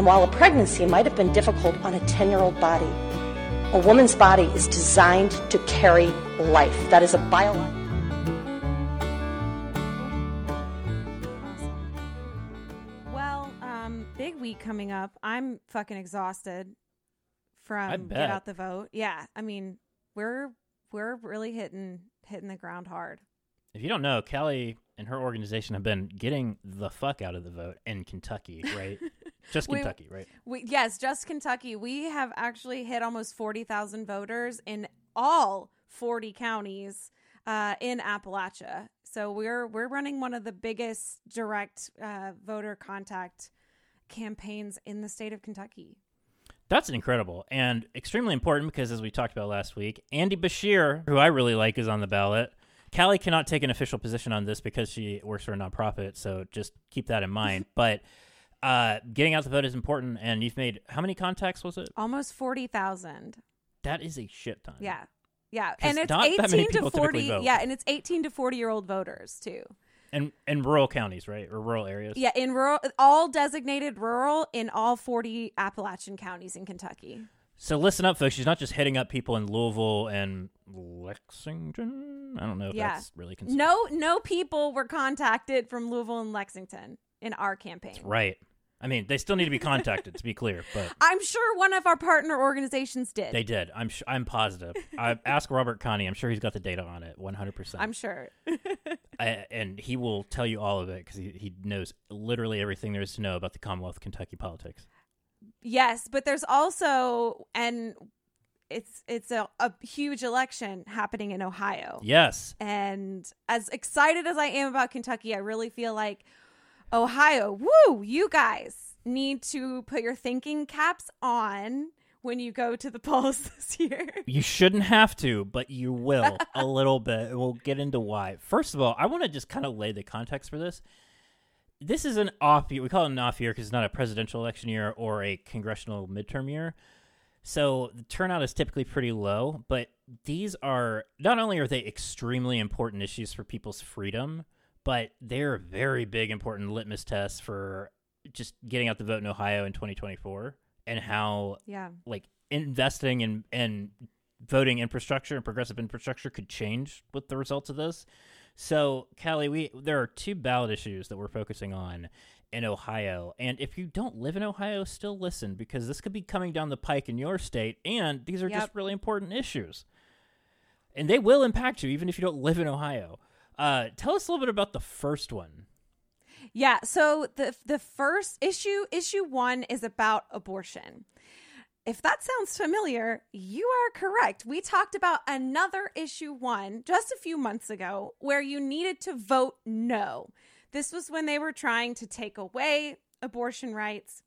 And while a pregnancy might have been difficult on a 10 year old body, a woman's body is designed to carry life. That is a biological. Well, um, big week coming up. I'm fucking exhausted from get out the vote. Yeah, I mean, we're we're really hitting hitting the ground hard. If you don't know, Callie and her organization have been getting the fuck out of the vote in Kentucky, right? Just We- Kentucky, right? We yes, just Kentucky. We have actually hit almost forty thousand voters in all forty counties uh, in Appalachia. So we're we're running one of the biggest direct uh, voter contact campaigns in the state of Kentucky. That's incredible and extremely important because, as we talked about last week, Andy Beshear, who I really like, is on the ballot. Callie cannot take an official position on this because she works for a nonprofit, so just keep that in mind. but uh, getting out the vote is important, and you've made how many contacts was it? Almost forty thousand. That is a shit ton. Yeah. Yeah. And it's not that many 18 to 40. vote. Yeah. And it's 18 to 40 year old voters, too. and in rural counties, right, or rural areas. Yeah. In rural, all designated rural in all 40 Appalachian counties in Kentucky. So listen up, folks. She's not just hitting up people in Louisville and Lexington. I don't know if Yeah. that's really considered. No, no people were contacted from Louisville and Lexington in our campaign. Right. I mean, they still need to be contacted to be clear, but I'm sure one of our partner organizations did. they did. I'm sh- I'm positive. I ask Robert Connie. I'm sure he's got the data on it, 100. percent I'm sure. and he will tell you all of it because he he knows literally everything there is to know about the Commonwealth of Kentucky politics. yes, but there's also and it's it's a, a huge election happening in Ohio. Yes. And as excited as I am about Kentucky, I really feel like Ohio, woo, you guys need to put your thinking caps on when you go to the polls this year. You shouldn't have to, but you will a little bit. We'll get into why. First of all, I want to just kind of lay the context for this. This is an off year. We call it an off year because it's not a presidential election year or a congressional midterm year. So the turnout is typically pretty low, but these are not only are they extremely important issues for people's freedom, but they're very big, important litmus tests for just getting out the vote in Ohio in 2024 and how Yeah. like investing in in voting infrastructure and progressive infrastructure could change with the results of this. So, Callie, we there are two ballot issues that we're focusing on in Ohio, and if you don't live in Ohio, still listen because this could be coming down the pike in your state, and these are just really important issues, and they will impact you even if you don't live in Ohio. Uh, tell us a little bit about the first one. Yeah, so the the first issue, issue 1 is about abortion. If that sounds familiar, you are correct. We talked about another issue 1 just a few months ago where you needed to vote no. This was when they were trying to take away abortion rights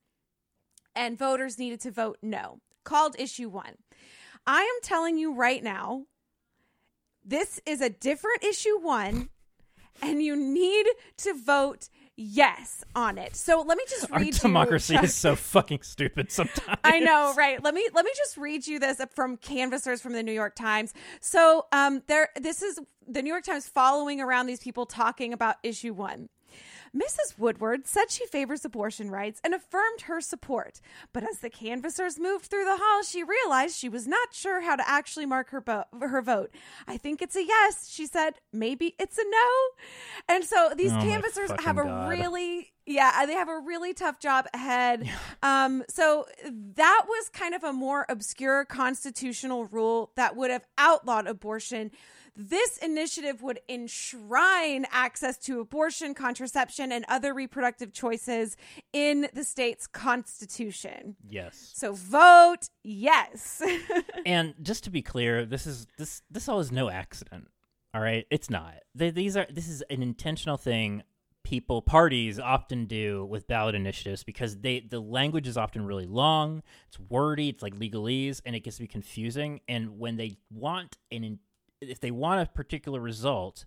and voters needed to vote no. Called issue 1. I am telling you right now, this is a different issue 1 and you need to vote yes on it. So let me just read Our democracy you. is so fucking stupid sometimes. I know, right? Let me let me just read you this from canvassers from the New York Times. So, um, there, this is the New York Times following around these people talking about issue one. Mrs. Woodward said she favors abortion rights and affirmed her support. But as the canvassers moved through the hall, she realized she was not sure how to actually mark her, bo- her vote. I think it's a yes, she said. Maybe it's a no. And so these Oh canvassers have a God. really yeah, they have a really tough job ahead. Um, so that was kind of a more obscure constitutional rule that would have outlawed abortion. This initiative would enshrine access to abortion, contraception, and other reproductive choices in the state's constitution. Yes. So vote yes. and just to be clear, this is this this all is no accident. All right, it's not. They, these are this is an intentional thing. People parties often do with ballot initiatives because they the language is often really long. It's wordy. It's like legalese, and it gets to be confusing. And when they want an if they want a particular result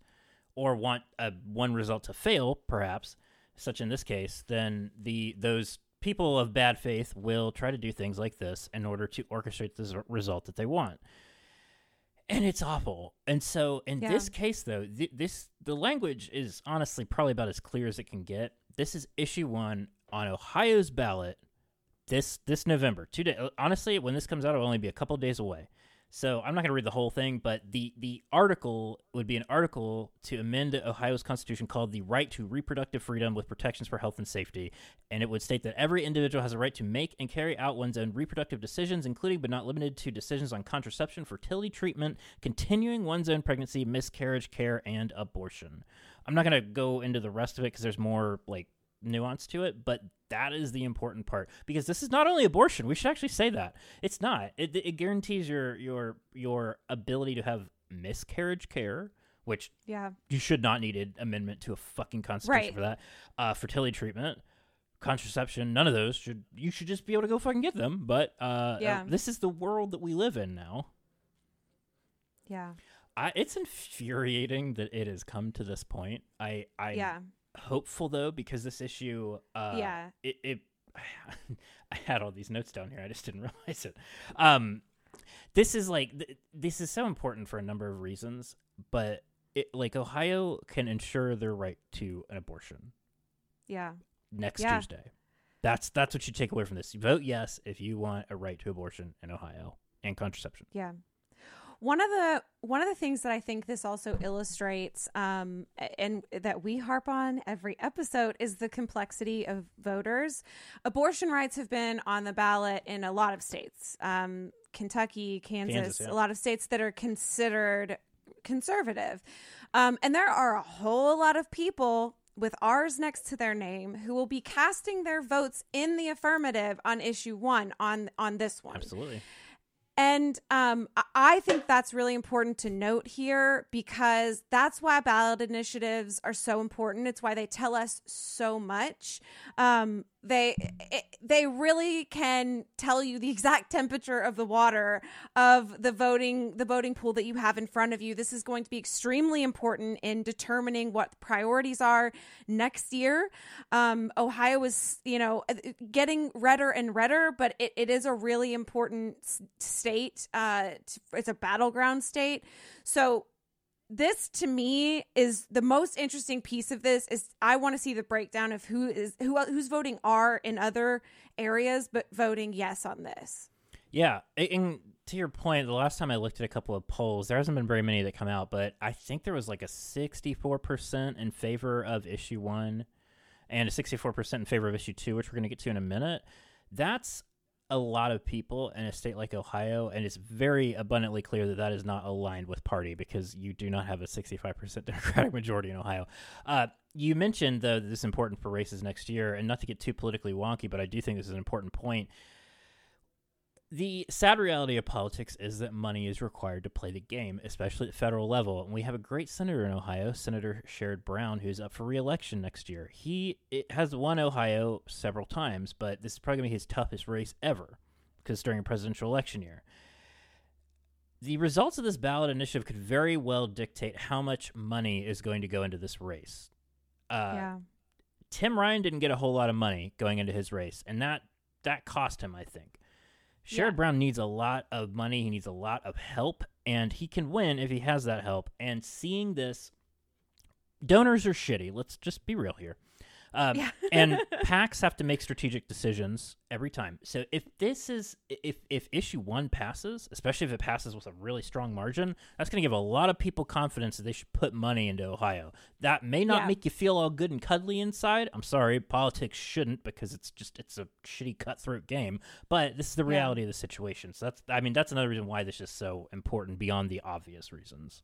or want a one result to fail, perhaps such in this case, then the those people of bad faith will try to do things like this in order to orchestrate the result that they want. And it's awful. And so in Yeah. this case though, th- this the language is honestly probably about as clear as it can get. This is issue 1 on Ohio's ballot this this November. Two day, honestly, when this comes out, it'll only be a couple days away. So I'm not going to read the whole thing, but the the article would be an article to amend Ohio's constitution called "The Right to Reproductive Freedom with Protections for Health and Safety," and it would state that every individual has a right to make and carry out one's own reproductive decisions, including but not limited to decisions on contraception, fertility treatment, continuing one's own pregnancy, miscarriage care, and abortion. I'm not going to go into the rest of it because there's more like nuance to it, but that is the important part because this is not only abortion. We should actually say that it's not. It, it guarantees your your your ability to have miscarriage care, which yeah you should not need an amendment to a fucking constitution Right. for that. Uh, fertility treatment, contraception, none of those should. You should just be able to go fucking get them. But uh, Yeah. uh, this is the world that we live in now. yeah I, it's infuriating that it has come to this point. I I yeah hopeful though because this issue uh Yeah. it, it i had all these notes down here i just didn't realize it um this is like th- this is so important for a number of reasons but it like ohio can ensure their right to an abortion yeah next Yeah. tuesday that's that's what you take away from this vote yes if you want a right to abortion in ohio and contraception Yeah. One of the one of the things that I think this also illustrates, um, and that we harp on every episode, is the complexity of voters. Abortion rights have been on the ballot in a lot of states, um, Kentucky, Kansas, Kansas, yeah. a lot of states that are considered conservative, um, and there are a whole lot of people with ours next to their name who will be casting their votes in the affirmative on issue one on on this one. absolutely And um, I- think that's really important to note here because that's why ballot initiatives are so important. It's why they tell us so much. Um, they it, they really can tell you the exact temperature of the water of the voting the voting pool that you have in front of you. This is going to be extremely important in determining what priorities are next year. Um, Ohio is you know getting redder and redder, but it, it is a really important state. Uh, it's a battleground state, so this to me is the most interesting piece of this is I want to see the breakdown of who is who who's voting R in other areas but voting yes on this. Yeah, and to your point, the last time I looked at a couple of polls, there hasn't been very many that come out, but I think there was like a 64% in favor of issue 1 and a 64% in favor of issue 2, which we're going to get to in a minute. That's a lot of people in a state like Ohio, and it's very abundantly clear that that is not aligned with party because you do not have a 65% Democratic majority in Ohio. Uh, you mentioned, though, that this is important for races next year, and not to get too politically wonky, but I do think this is an important point the sad reality of politics is that money is required to play the game, especially at the federal level. And we have a great senator in Ohio, Senator Sherrod Brown, who's up for reelection next year. He it has won Ohio several times, but this is probably going to be his toughest race ever because during a presidential election year. The results of this ballot initiative could very well dictate how much money is going to go into this race. Uh, yeah. Tim Ryan didn't get a whole lot of money going into his race, and that that cost him, I think. Sherrod Yeah. Brown needs a lot of money. He needs a lot of help, and he can win if he has that help. And seeing this, donors are shitty. Let's just be real here. Um, Yeah. and PACs have to make strategic decisions every time. So if this is if if issue one passes, especially if it passes with a really strong margin, that's going to give a lot of people confidence that they should put money into Ohio. That may not Yeah. make you feel all good and cuddly inside. I'm sorry, politics shouldn't because it's just it's a shitty cutthroat game. But this is the Yeah. reality of the situation. So that's I mean that's another reason why this is so important beyond the obvious reasons.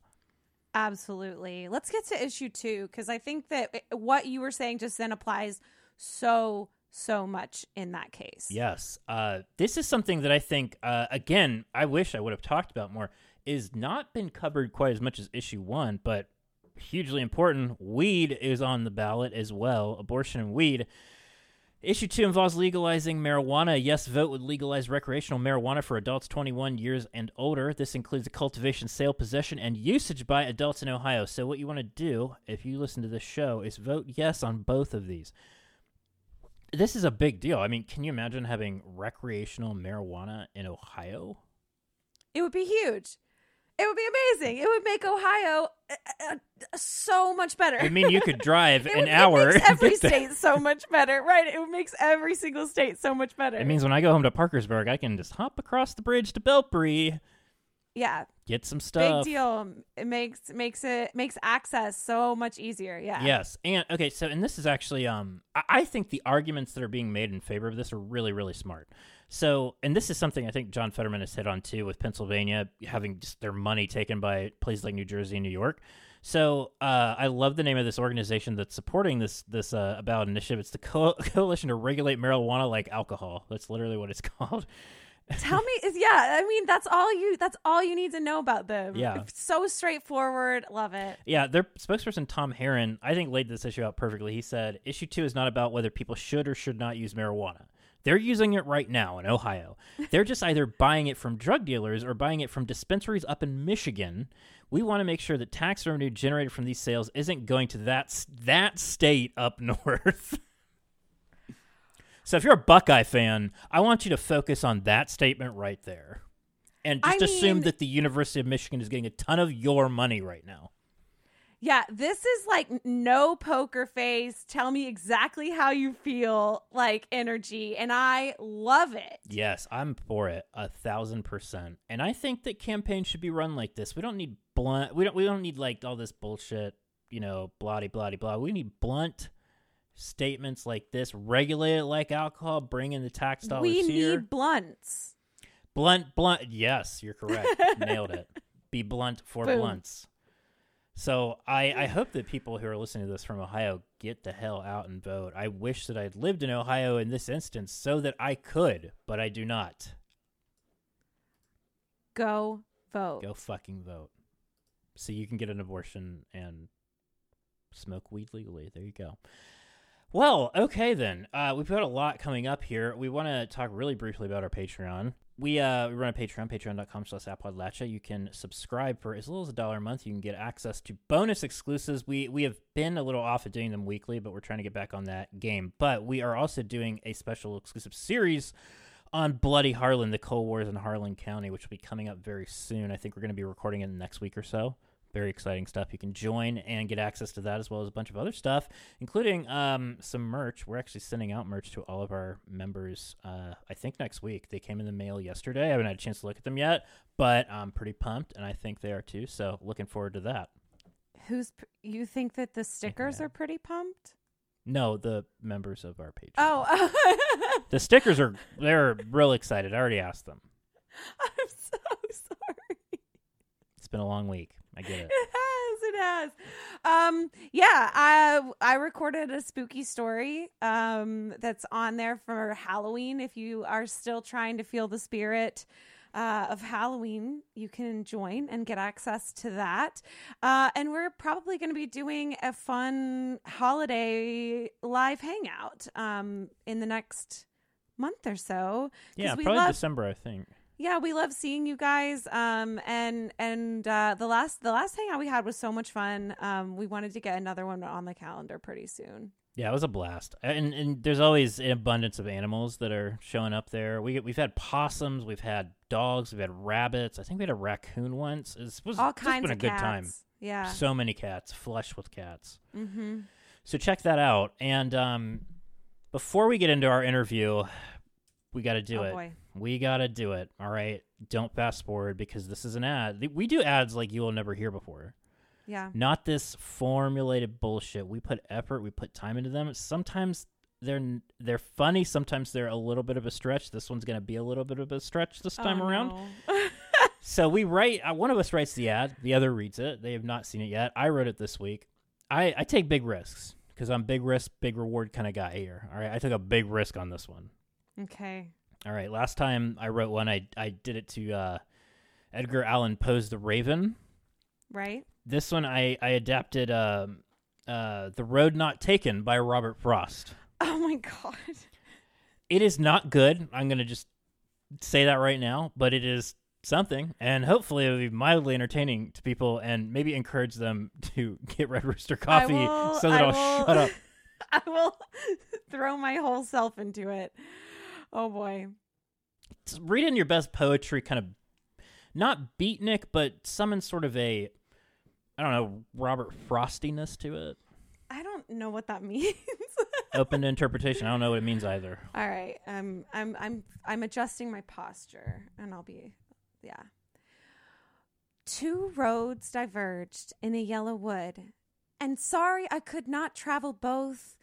Absolutely. Let's get to issue 2 cuz I think that what you were saying just then applies so so much in that case. Yes. Uh, this is something that I think, uh, again, I wish I would have talked about more, is not been covered quite as much as issue one, but hugely important. Weed is on the ballot as well. Abortion and weed. Issue two involves legalizing marijuana. Yes vote would legalize recreational marijuana for adults 21 years and older. This includes the cultivation, sale, possession, and usage by adults in Ohio. So, what you want to do, if you listen to this show, is vote yes on both of these this is a big deal. I mean, can you imagine having recreational marijuana in Ohio? It would be huge. It would be amazing. It would make Ohio uh, uh, so much better. I mean, you could drive an would- it hour. makes every state so much better, right? It makes every single state so much better. It means when I go home to Parkersburg, I can just hop across the bridge to Belpre, yeah, get some stuff. big deal. It makes makes it makes access so much easier. Yeah. Yes, and okay, so and this is actually, um, I, I think the arguments that are being made in favor of this are really, really smart. So, and this is something I think John Fetterman has hit on too, with Pennsylvania having just their money taken by places like New Jersey and New York. So, uh, I love the name of this organization that's supporting this this uh, ballot initiative. It's the Co- Coalition to Regulate Marijuana Like Alcohol. That's literally what it's called. Tell me is yeah, I mean that's all you that's all you need to know about them. Yeah. It's so straightforward. Love it. Yeah, their spokesperson Tom Haren, I think, laid this issue out perfectly. He said, "Issue two is not about whether people should or should not use marijuana. They're using it right now in Ohio. They're just either buying it from drug dealers or buying it from dispensaries up in Michigan. We want to make sure that tax revenue generated from these sales isn't going to that that state up north." so, if you're a Buckeye fan, I want you to focus on that statement right there. And I just assume mean- that the University of Michigan is getting a ton of your money right now. Yeah, this is like no poker face. Tell me exactly how you feel, like energy, and I love it. Yes, I'm for it a thousand percent. And I think that campaigns should be run like this. We don't need blunt. We don't. We don't need like all this bullshit. You know, bloody, bloody, blah. We need blunt statements like this. Regulate it like alcohol. Bring in the tax dollars we here. need blunts. Blunt, blunt. Yes, you're correct. Nailed it. Be blunt for Boom. blunts. So I, I hope that people who are listening to this from Ohio get the hell out and vote. I wish that I'd lived in Ohio in this instance so that I could, but I do not. Go vote. Go fucking vote. So you can get an abortion and smoke weed legally. There you go. Well, okay then. Uh, we've got a lot coming up here. We want to talk really briefly about our Patreon. We uh run a Patreon, patreon.com slash appodlachia. You can subscribe for as little as a dollar a month. You can get access to bonus exclusives. We we have been a little off of doing them weekly, but we're trying to get back on that game. But we are also doing a special exclusive series on Bloody Harlan, the Coal Wars in Harlan County, which will be coming up very soon. I think we're going to be recording it next week or so. Very exciting stuff. You can join and get access to that as well as a bunch of other stuff, including um, some merch. We're actually sending out merch to all of our members. Uh, I think next week. They came in the mail yesterday. I haven't had a chance to look at them yet, but I'm pretty pumped, and I think they are too. So looking forward to that. Who's you think that the stickers Yeah. are pretty pumped? No, the members of our Patreon. Oh, the stickers are they're real excited. I already asked them. I'm so sorry. It's been a long week. I get it. It has. It has. Um, yeah, I I recorded a spooky story um, that's on there for Halloween. If you are still trying to feel the spirit uh, of Halloween, you can join and get access to that. Uh, and we're probably going to be doing a fun holiday live hangout um, in the next month or so. Yeah, probably love- December, I think. Yeah, we love seeing you guys. Um, and and uh, the last the last hangout we had was so much fun. Um, we wanted to get another one on the calendar pretty soon. Yeah, it was a blast, and and there's always an abundance of animals that are showing up there. We we've had possums, we've had dogs, we've had rabbits. I think we had a raccoon once. It was All kinds been a of good cats. time. Yeah. So many cats, flush with cats. mm-hmm. So check that out. And um, before we get into our interview, we got to do oh it. boy. We got to do it. All right. Don't fast forward because this is an ad. We do ads like you will never hear before. Yeah. Not this formulated bullshit. We put effort, we put time into them. Sometimes they're they're funny, sometimes they're a little bit of a stretch. This one's going to be a little bit of a stretch this time Oh, around. no. So we write. Uh, one of us writes the ad. The other reads it. They have not seen it yet. I wrote it this week. I I take big risks because I'm big risk, big reward kind of guy here. All right, I took a big risk on this one. Okay. All right, last time I wrote one, I I did it to uh, Edgar Allan Poe's The Raven. Right. This one I I adapted um uh, The Road Not Taken by Robert Frost. Oh my god. It is not good. I'm gonna just say that right now, but it is something, and hopefully it'll be mildly entertaining to people, and maybe encourage them to get Red Rooster coffee will- so that I I'll will- shut up. I will throw my whole self into it. Oh boy. Just read in your best poetry, kind of not beatnik, but summon sort of a, I don't know, Robert Frostiness to it. I don't know what that means. Open to interpretation. I don't know what it means either. All right. Um, I'm I'm I'm adjusting my posture, and I'll be, yeah. Two roads diverged in a yellow wood, and sorry I could not travel both.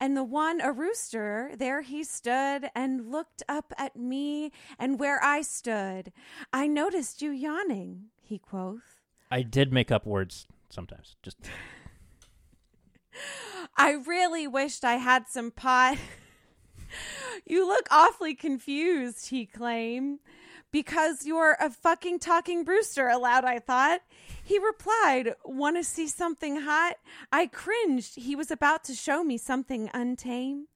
And the one a rooster, there he stood and looked up at me, and where I stood, I noticed you yawning, he quoth. I did make up words sometimes. Just I really wished I had some pot. you look awfully confused, he claimed. Because you're a fucking talking Brewster, aloud I thought. He replied, Want to see something hot? I cringed. He was about to show me something untamed.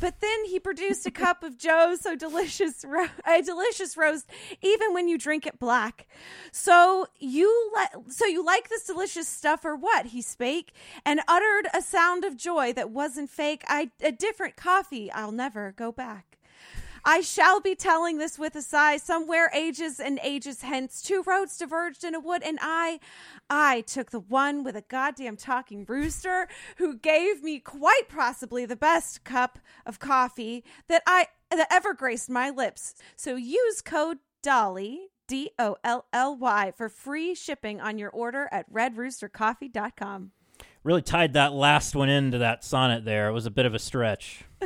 But then he produced a cup of Joe's so delicious, ro- a delicious roast, even when you drink it black. So you li- so you like this delicious stuff or what? He spake and uttered a sound of joy that wasn't fake. I a different coffee. I'll never go back. I shall be telling this with a sigh. Somewhere ages and ages hence, two roads diverged in a wood, and I, I took the one with a goddamn talking rooster who gave me quite possibly the best cup of coffee that I that ever graced my lips. So use code Dolly D O L L Y for free shipping on your order at redroostercoffee.com. really tied that last one into that sonnet there. It was a bit of a stretch.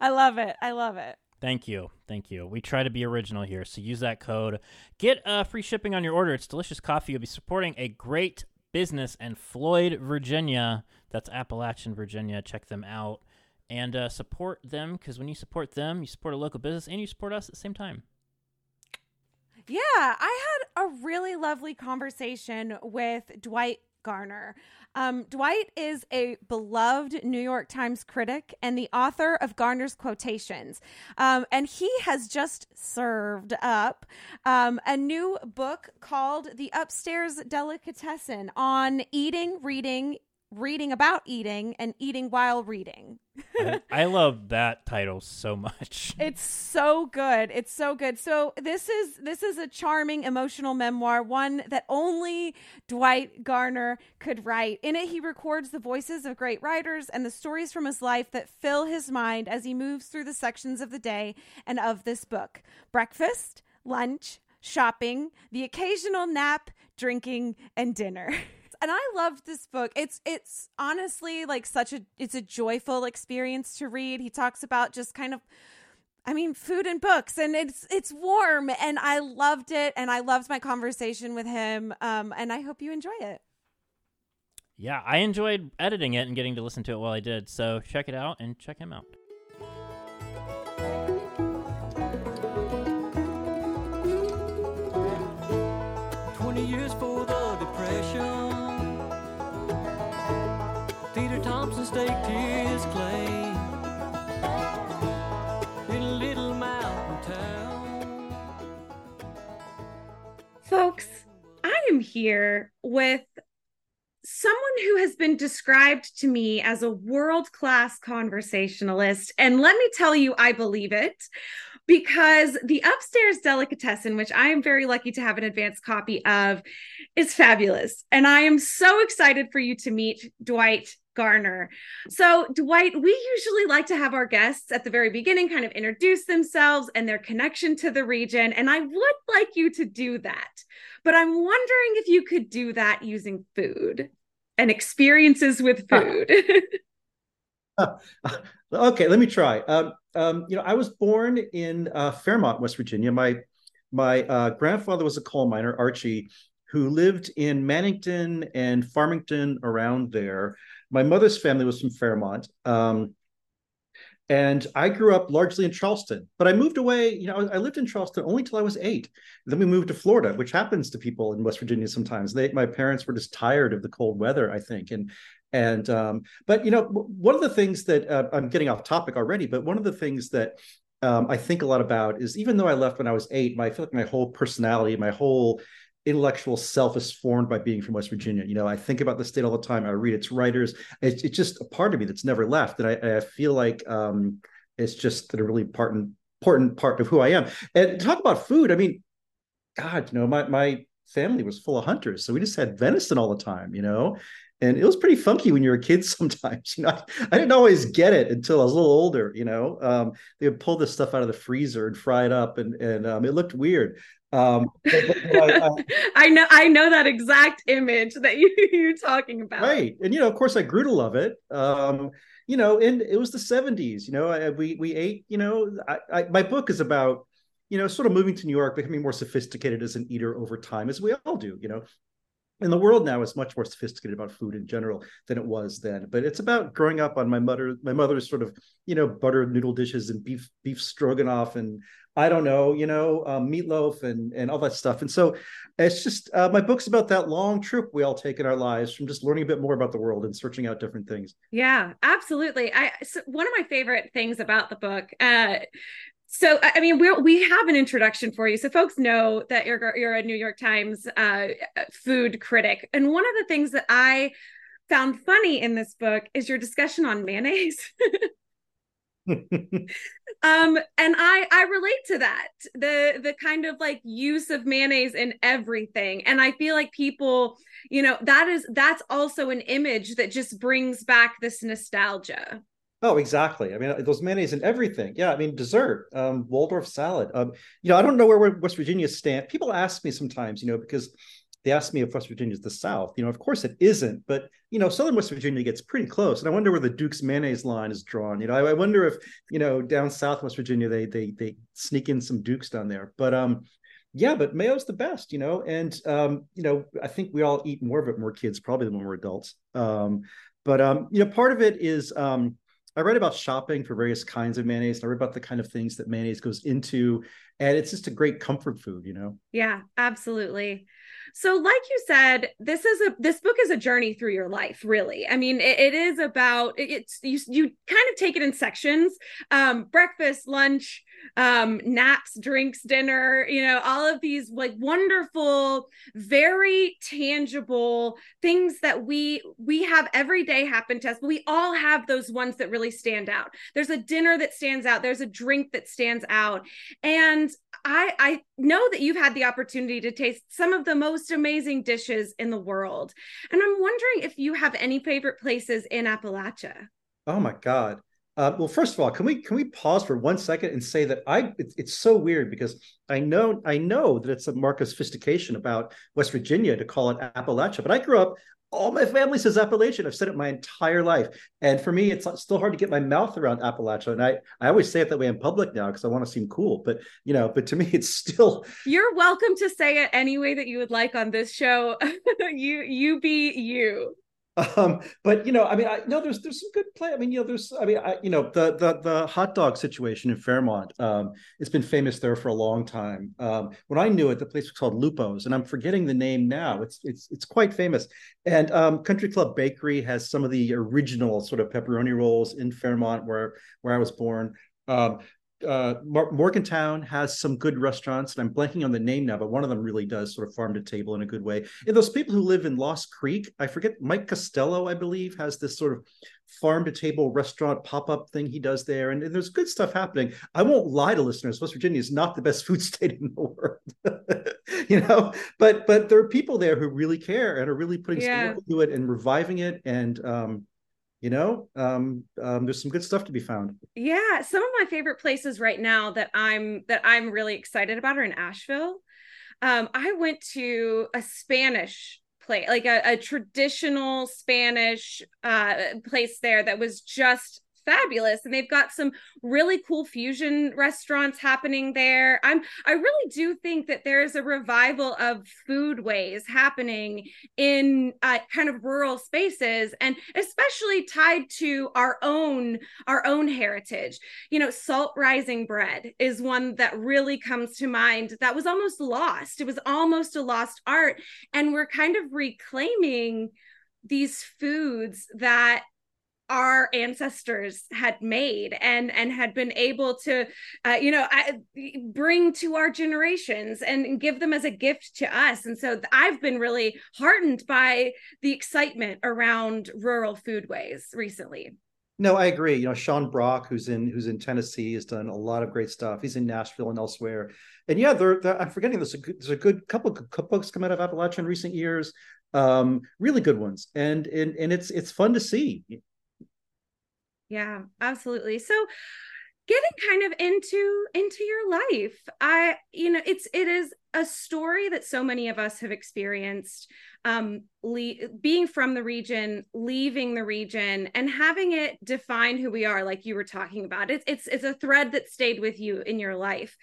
I love it. I love it. Thank you. Thank you. We try to be original here, so use that code. Get uh, free shipping on your order. It's delicious coffee. You'll be supporting a great business in Floyd, Virginia. That's Appalachian, Virginia. Check them out and uh, support them because when you support them, you support a local business and you support us at the same time. Yeah, I had a really lovely conversation with Dwight Garner. Um, Dwight is a beloved New York Times critic and the author of Garner's quotations. Um, and he has just served up um, a new book called The Upstairs Delicatessen on eating, reading, reading about eating, and eating while reading. I, I love that title so much. It's so good. It's so good. So this is this is a charming emotional memoir, one that only Dwight Garner could write. In it he records the voices of great writers and the stories from his life that fill his mind as he moves through the sections of the day and of this book. Breakfast, lunch, shopping, the occasional nap, drinking, and dinner. and I loved this book. It's it's honestly like such a it's a joyful experience to read. He talks about just kind of I mean food and books and it's it's warm and I loved it and I loved my conversation with him um and I hope you enjoy it. Yeah, I enjoyed editing it and getting to listen to it while I did. So check it out and check him out. Twenty years for His claim in a little mountain town. Folks, I am here with someone who has been described to me as a world class conversationalist. And let me tell you, I believe it because the upstairs delicatessen, which I am very lucky to have an advanced copy of, is fabulous. And I am so excited for you to meet Dwight Garner. So, Dwight, we usually like to have our guests at the very beginning kind of introduce themselves and their connection to the region. And I would like you to do that. But I'm wondering if you could do that using food and experiences with food. okay, let me try. Um, um, you know, I was born in uh, Fairmont, West Virginia. My my uh, grandfather was a coal miner, Archie, who lived in Mannington and Farmington around there. My mother's family was from Fairmont. Um, and I grew up largely in Charleston, but I moved away. You know, I lived in Charleston only till I was eight. Then we moved to Florida, which happens to people in West Virginia sometimes. They, my parents were just tired of the cold weather, I think, and and um, but you know, one of the things that uh, I'm getting off topic already, but one of the things that um, I think a lot about is even though I left when I was eight, my, I feel like my whole personality, my whole intellectual self is formed by being from West Virginia. You know, I think about the state all the time. I read its writers. It's, it's just a part of me that's never left, and I, I feel like um, it's just a really important important part of who I am. And talk about food. I mean, God, you know, my my family was full of hunters, so we just had venison all the time, you know, and it was pretty funky when you were a kid. Sometimes, you know, I, I didn't always get it until I was a little older. You know, um, they would pull this stuff out of the freezer and fry it up, and and um, it looked weird. Um, but, but I, I, I, know, I know that exact image that you, you're talking about. Right, and you know, of course, I grew to love it. Um, you know, and it was the '70s. You know, I, we we ate. You know, I, my book is about you know, sort of moving to New York, becoming more sophisticated as an eater over time, as we all do. You know, and the world now is much more sophisticated about food in general than it was then but it's about growing up on my mother my mother's sort of you know butter noodle dishes and beef beef stroganoff and i don't know you know um, meatloaf and and all that stuff. And so it's just uh, my book's about that long trip we all take in our lives from just learning a bit more about the world and searching out different things. Yeah absolutely. I so one of my favorite things about the book uh so I mean we we have an introduction for you, so folks know that you're you're a New York Times uh, food critic, and one of the things that I found funny in this book is your discussion on mayonnaise. um and i i relate to that the the kind of like use of mayonnaise in everything. And i feel like people you know that is that's also an image that just brings back this nostalgia Oh, exactly. I mean, those mayonnaise and everything. Yeah, I mean, dessert, um, Waldorf salad. Um, you know, I don't know where West Virginia stand. People ask me sometimes, you know, because they ask me if West Virginia is the South. You know, of course it isn't, but you know, Southern West Virginia gets pretty close. And I wonder where the Duke's mayonnaise line is drawn. You know, I, I wonder if you know down South West Virginia they they they sneak in some Dukes down there. But um, yeah, but mayo's the best. You know, and um, you know, I think we all eat more of it, more kids probably than when we're adults. Um, but um, you know, part of it is um I write about shopping for various kinds of mayonnaise. I write about the kind of things that mayonnaise goes into, and it's just a great comfort food, you know. Yeah, absolutely. So, like you said, this is a this book is a journey through your life, really. I mean, it, it is about it's you you kind of take it in sections, um, breakfast, lunch, um, naps, drinks, dinner, you know, all of these like wonderful, very tangible things that we we have every day happen to us, but we all have those ones that really stand out. There's a dinner that stands out, there's a drink that stands out. And I I know that you've had the opportunity to taste some of the most amazing dishes in the world. And I'm wondering if you have any favorite places in Appalachia. Oh my God. Uh, well, first of all, can we can we pause for one second and say that I it's, it's so weird because I know I know that it's a mark of sophistication about West Virginia to call it Appalachia, but I grew up. All my family says Appalachian. I've said it my entire life, and for me, it's still hard to get my mouth around Appalachia. And I, I always say it that way in public now because I want to seem cool. But you know, but to me, it's still. You're welcome to say it any way that you would like on this show. you, you be you. Um, but you know, I mean, I know there's there's some good play. I mean, you know, there's I mean, I, you know, the the the hot dog situation in Fairmont. Um, it's been famous there for a long time. Um, when I knew it, the place was called Lupo's, and I'm forgetting the name now. It's it's it's quite famous. And um, Country Club Bakery has some of the original sort of pepperoni rolls in Fairmont, where where I was born. Um, uh, Morgantown has some good restaurants, and I'm blanking on the name now, but one of them really does sort of farm to table in a good way. And those people who live in Lost Creek, I forget, Mike Costello, I believe, has this sort of farm to table restaurant pop up thing he does there, and, and, there's good stuff happening. I won't lie to listeners; West Virginia is not the best food state in the world, you know. But but there are people there who really care and are really putting yeah. into it and reviving it, and um, you know um, um, there's some good stuff to be found. Yeah some of my favorite places right now that i'm that i'm really excited about are in asheville. Um, i went to a spanish place like a, a traditional spanish uh, place there that was just fabulous and they've got some really cool fusion restaurants happening there. I'm i really do think that there's a revival of foodways happening in uh, kind of rural spaces and especially tied to our own our own heritage. You know salt rising bread is one that really comes to mind that was almost lost. It was almost a lost art and we're kind of reclaiming these foods that our ancestors had made and and had been able to uh, you know I, bring to our generations and give them as a gift to us and so i've been really heartened by the excitement around rural foodways recently No, I agree. You know, Sean Brock, who's in who's in Tennessee, has done a lot of great stuff. He's in Nashville and elsewhere. And yeah, they're, they're, I'm forgetting there's a good, there's a good couple of books come out of Appalachia in recent years. Um, really good ones, and and and it's it's fun to see. Yeah, absolutely. So getting kind of into into your life i you know it's it is a story that so many of us have experienced um le- being from the region leaving the region and having it define who we are like you were talking about. It's it's it's a thread that stayed with you in your life.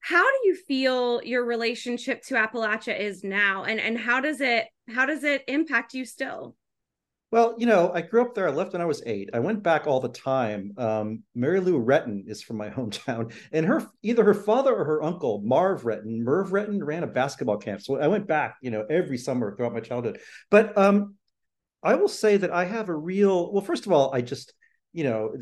How do you feel your relationship to appalachia is now? And and how does it how does it impact you still well, you know, I grew up there. I left when I was eight. I went back all the time. Um, Mary Lou Retton is from my hometown, and her either her father or her uncle, Marv Retton, Merv Retton, ran a basketball camp. So I went back, you know, every summer throughout my childhood. But um, I will say that I have a real. Well, first of all, I just, you know,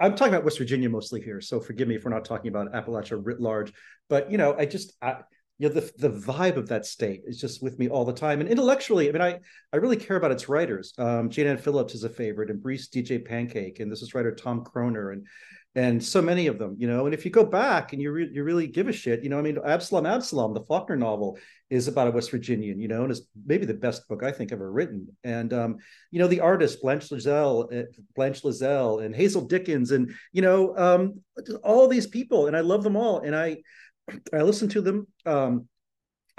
I'm talking about West Virginia mostly here, so forgive me if we're not talking about Appalachia writ large. But you know, I just. I, you know the the vibe of that state is just with me all the time. And intellectually i mean i i really care about its writers. Um jayne anne phillips is a favorite and Breece d'j pancake and this is writer tom kromer and and so many of them you know. And if you go back and you, re- you really give a shit you know i mean absalom absalom the faulkner novel is about a west virginian you know and it's maybe the best book i think ever written. And um you know the artists blanche lazzell eh, blanche lazzell and hazel dickens and you know um all these people and i love them all. And i I listen to them. Um,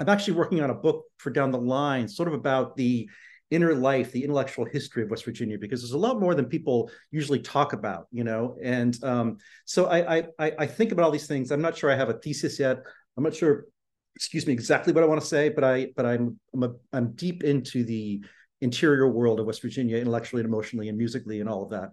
I'm actually working on a book for down the line, sort of about the inner life, the intellectual history of West Virginia, because there's a lot more than people usually talk about, you know. And um, so I, I I think about all these things. I'm not sure I have a thesis yet. I'm not sure, excuse me, exactly what I want to say, but I but I'm I'm a, I'm deep into the interior world of West Virginia, intellectually and emotionally and musically and all of that.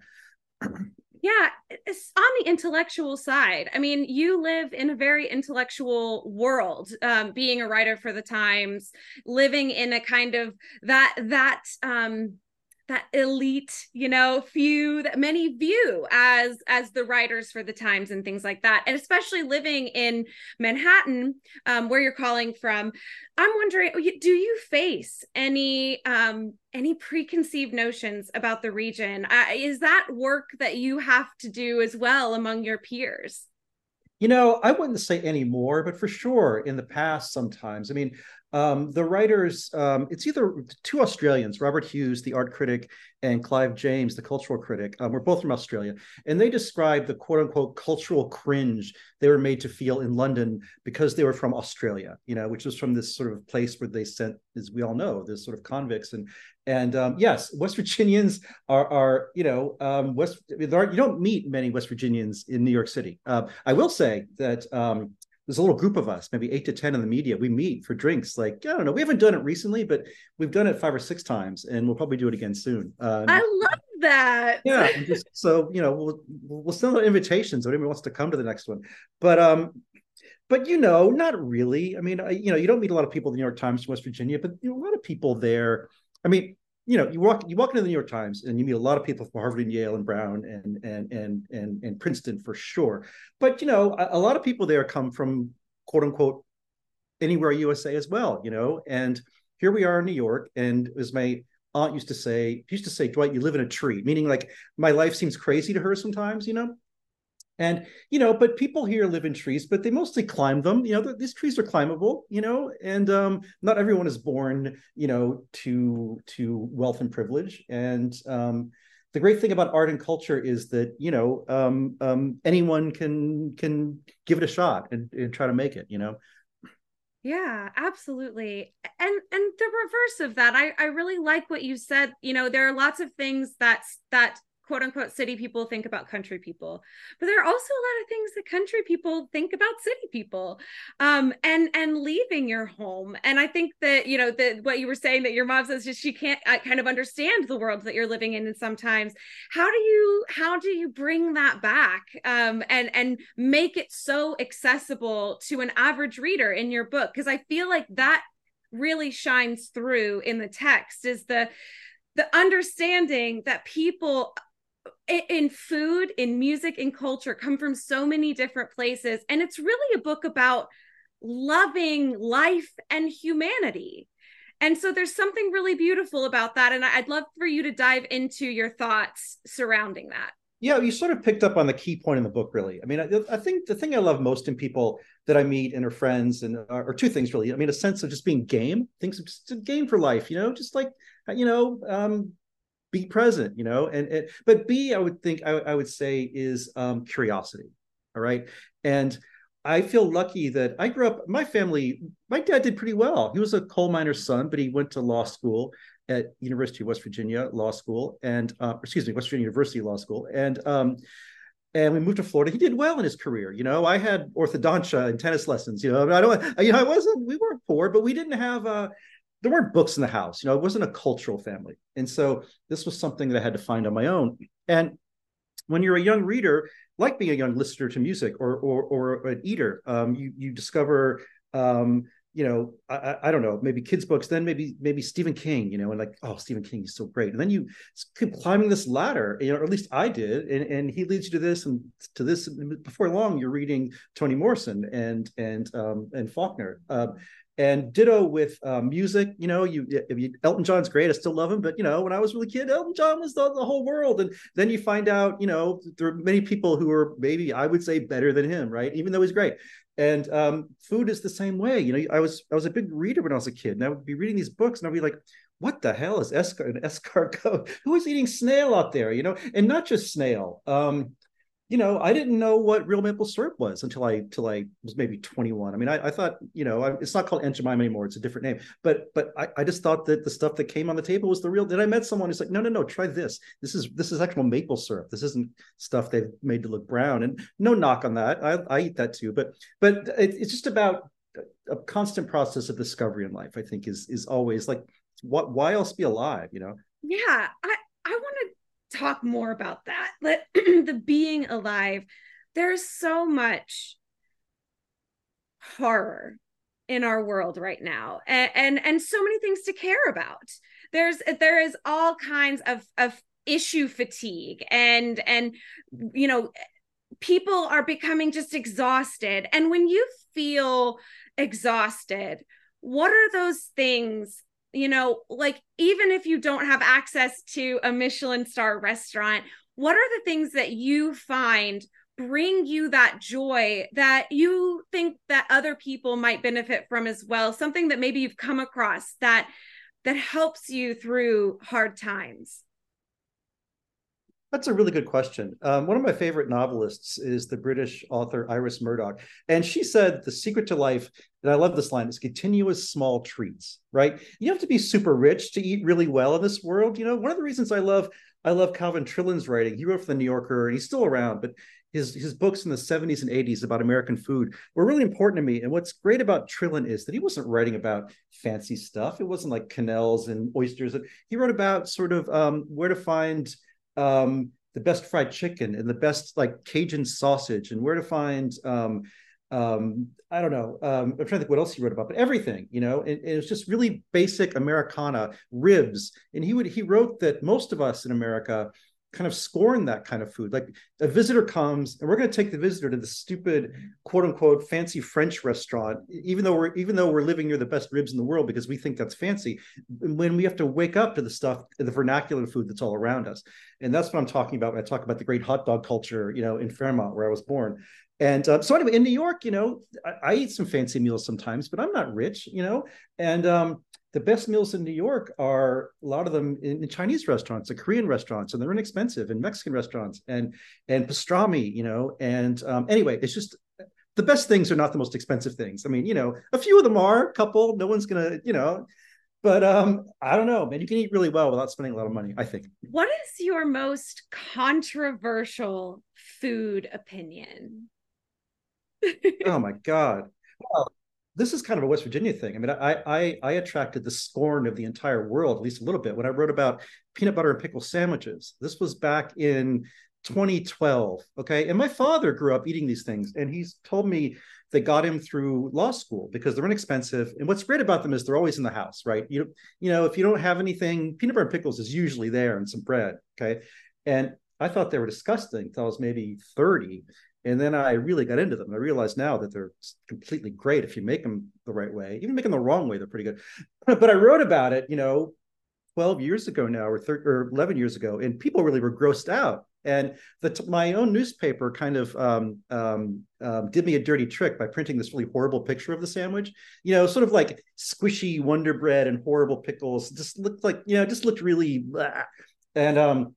yeah it's on the intellectual side. I mean you live in a very intellectual world um, being a writer for the times living in a kind of that that um that elite you know few that many view as as the writers for the times and things like that. And especially living in manhattan um, where you're calling from i'm wondering oh, do you face any um any preconceived notions about the region? Uh, is that work that you have to do as well among your peers? You know, I wouldn't say any more, but for sure in the past, sometimes. I mean, um, the writers, um, it's either two Australians, Robert Hughes, the art critic, and Clive James, the cultural critic. Um, we're both from Australia. And they describe the quote unquote cultural cringe they were made to feel in London because they were from Australia, you know, which was from this sort of place where they sent, as we all know, this sort of convicts. And and um, yes, West Virginians are, are you know, um, West, there are, you don't meet many West Virginians in New York City. Uh, I will say that um, there's a little group of us, maybe eight to 10 in the media. We meet for drinks. Like, I don't know, we haven't done it recently, but we've done it five or six times and we'll probably do it again soon. Um, I love that. Yeah. Just, so, you know, we'll, we'll send out invitations if anybody wants to come to the next one. But, um, but you know, not really. I mean, I, you know, you don't meet a lot of people in the New York Times, West Virginia, but you know, a lot of people there. I mean, you know, you walk you walk into the New York Times and you meet a lot of people from Harvard and Yale and Brown and and and and and Princeton for sure. But you know, a, a lot of people there come from quote unquote anywhere USA as well. You know, and here we are in New York, and as my aunt used to say, used to say, Dwight, you live in a tree, meaning like my life seems crazy to her sometimes. You know, and you know but people here live in trees but they mostly climb them you know these trees are climbable you know and um, not everyone is born you know to to wealth and privilege and um, the great thing about art and culture is that you know um, um anyone can can give it a shot and, and try to make it you know yeah, absolutely. And and the reverse of that, I I really like what you said. You know, there are lots of things that's that quote unquote city people think about country people. But there are also a lot of things that country people think about city people. Um, and and leaving your home. And i think that you know that what you were saying that your mom says she can't uh, kind of understand the world that you're living in and sometimes. How do you how do you bring that back um, and and make it so accessible to an average reader in your book? Because i feel like that really shines through in the text is the the understanding that people in food, in music, in culture come from so many different places. And it's really a book about loving life and humanity. And so there's something really beautiful about that. And I'd love for you to dive into your thoughts surrounding that. Yeah, you sort of picked up on the key point in the book, really. I mean, I, I think the thing I love most in people that I meet and are friends, and or two things really. I mean, a sense of just being game, things of just a game for life, you know, just like you know, um, be present, you know, and, and but B, I would think I, I would say is um, curiosity. All right, and I feel lucky that I grew up. My family, my dad did pretty well. He was a coal miner's son, but he went to law school at University of West Virginia Law School, and uh, excuse me, West Virginia University Law School, and um, and we moved to Florida. He did well in his career. You know, I had orthodontia and tennis lessons. You know, I don't, you know, I wasn't. We weren't poor, but we didn't have. Uh, there weren't books in the house. You know, it wasn't a cultural family, and so this was something that I had to find on my own. And when you're a young reader, like being a young listener to music or or, or an eater, um, you you discover um, you know, I, I, don't know, maybe kids' books, then maybe maybe Stephen King, you know, and like, oh, Stephen King is so great. And then you keep climbing this ladder, you know, or at least I did, and, and he leads you to this and to this. Before long, you're reading Toni Morrison and and um, and Faulkner. Um, and ditto with uh, music, you know, you, you, Elton John's great. I still love him, but you know, when I was really kid, Elton John was the, the whole world. And then you find out, you know, there are many people who are maybe I would say better than him, right? Even though he's great and um, food is the same way you know i was i was a big reader when i was a kid and i would be reading these books and i'd be like what the hell is escar- an escargot who is eating snail out there you know and not just snail um, you know, I didn't know what real maple syrup was until I till I was maybe 21. I mean, I, I thought, you know, I, it's not called Jemima anymore; it's a different name. But but I, I just thought that the stuff that came on the table was the real. Then I met someone who's like, no, no, no, try this. This is this is actual maple syrup. This isn't stuff they've made to look brown. And no knock on that. I, I eat that too. But but it, it's just about a constant process of discovery in life. I think is is always like, what? Why else be alive? You know? Yeah, I I want to talk more about that. Let the being alive. There's so much horror in our world right now and, and and so many things to care about there's there is all kinds of of issue fatigue and and you know people are becoming just exhausted and when you feel exhausted what are those things you know, like even if you don't have access to a Michelin star restaurant, what are the things that you find bring you that joy that you think that other people might benefit from as well? Something that maybe you've come across that that helps you through hard times. That's a really good question. Um, one of my favorite novelists is the British author Iris Murdoch. And she said the secret to life, and I love this line, is continuous small treats, right? You have to be super rich to eat really well in this world. You know, one of the reasons I love I love Calvin Trillin's writing. He wrote for the New Yorker and he's still around, but his his books in the 70s and 80s about American food were really important to me. And what's great about Trillin is that he wasn't writing about fancy stuff. It wasn't like quenelles and oysters. He wrote about sort of um, where to find um, the best fried chicken and the best like Cajun sausage and where to find um, um, I don't know. Um, I'm trying to think what else he wrote about, but everything, you know, and, and it was just really basic Americana ribs. And he would he wrote that most of us in America kind of scorn that kind of food. Like a visitor comes and we're going to take the visitor to the stupid quote unquote fancy French restaurant, even though we're even though we're living near the best ribs in the world because we think that's fancy. When we have to wake up to the stuff, the vernacular food that's all around us, and that's what I'm talking about when I talk about the great hot dog culture, you know, in Fairmont where I was born. And uh, so anyway, in New York, you know, I, I, eat some fancy meals sometimes, but I'm not rich, you know, and um, the best meals in New York are a lot of them in, in Chinese restaurants, and Korean restaurants, and they're inexpensive, and Mexican restaurants, and and pastrami, you know. And um, anyway, it's just the best things are not the most expensive things. I mean, you know, a few of them are, a couple. No one's gonna, you know, but um, I don't know, man. You can eat really well without spending a lot of money. I think. What is your most controversial food opinion? oh my god. Well, this is kind of a West Virginia thing. I mean, I, I I attracted the scorn of the entire world, at least a little bit, when I wrote about peanut butter and pickle sandwiches. This was back in 2012. Okay. And my father grew up eating these things, and he's told me they got him through law school because they're inexpensive. And what's great about them is they're always in the house, right? You you know, if you don't have anything, peanut butter and pickles is usually there and some bread. Okay. And I thought they were disgusting until I was maybe 30. And then I really got into them. I realize now that they're completely great if you make them the right way. Even them the wrong way, they're pretty good. But I wrote about it, you know, 12 years ago now or, 13, or 11 years ago, and people really were grossed out. And the, my own newspaper kind of um, um, um, did me a dirty trick by printing this really horrible picture of the sandwich. You know, sort of like squishy Wonder Bread and horrible pickles. Just looked like you know, just looked really. Blah. And um,